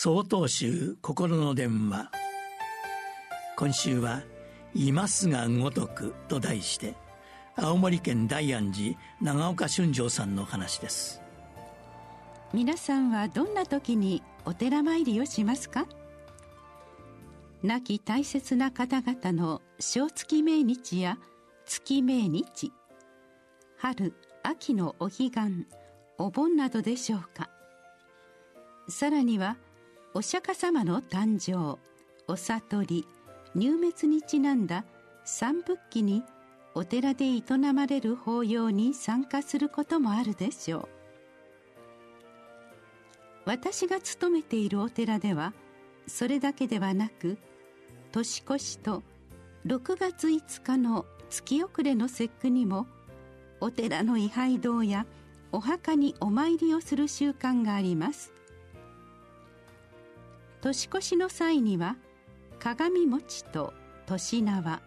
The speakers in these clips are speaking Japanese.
総統集心の電話。今週は「今すが如く」と題して青森県大安寺長岡俊丈さんの話です。皆さんはどんな時にお寺参りをしますか？亡き大切な方々の正月命日や月命日。春秋のお彼岸お盆などでしょうか。さらにはお釈迦様の誕生お悟り入滅にちなんだ三仏記にお寺で営まれる法要に参加することもあるでしょう。私が勤めているお寺ではそれだけではなく年越しと6月5日の月遅れの節句にもお寺の位牌堂やお墓にお参りをする習慣があります。年越しの際には鏡餅と年縄。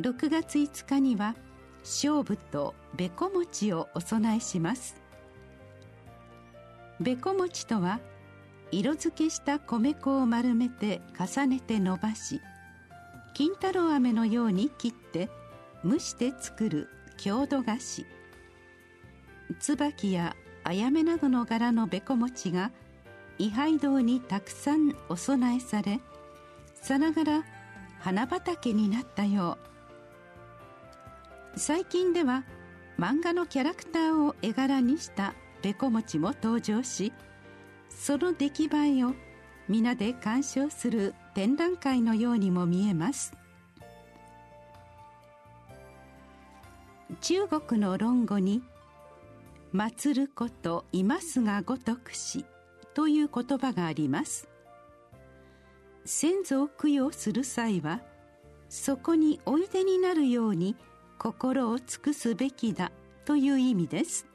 6月5日には勝負とべこ餅をお供えします。べこ餅とは色付けした米粉を丸めて重ねて伸ばし金太郎飴のように切って蒸して作る郷土菓子。椿やあやめなどの柄のべこ餅が位牌堂にたくさんお供えされさながら花畑になったよう。最近では漫画のキャラクターを絵柄にしたべこ餅も登場しその出来栄えを皆で鑑賞する展覧会のようにも見えます。中国の論語に「祀ること今すがごとくし」という言葉があります。先祖を供養する際はそこにおいでになるように心を尽くすべきだという意味です。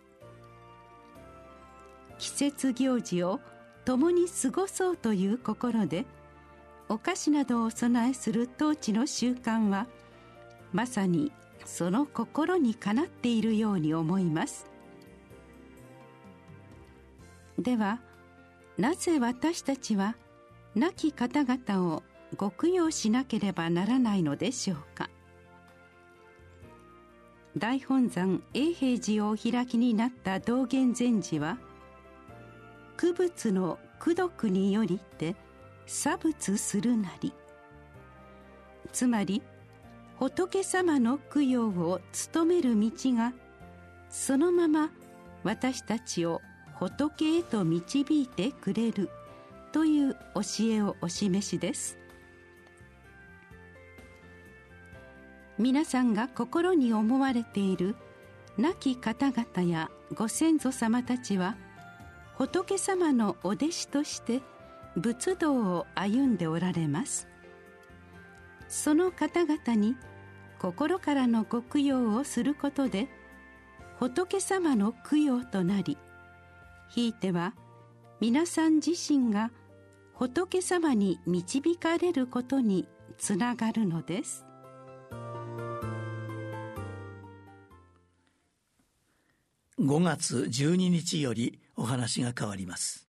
季節行事を共に過ごそうという心でお菓子などをお供えする当地の習慣はまさにその心にかなっているように思います。ではなぜ私たちは亡き方々をご供養しなければならないのでしょうか？大本山永平寺をお開きになった道元禅師は区仏の功徳によりて差仏するなり。つまり仏様の供養を務める道がそのまま私たちを仏へと導いてくれる。という教えをお示しです。皆さんが心に思われている亡き方々やご先祖様たちは仏様のお弟子として仏道を歩んでおられます。その方々に心からのご供養をすることで仏様の供養となりひいては皆さん自身が仏様に導かれることにつながるのです。5月12日よりお話が変わります。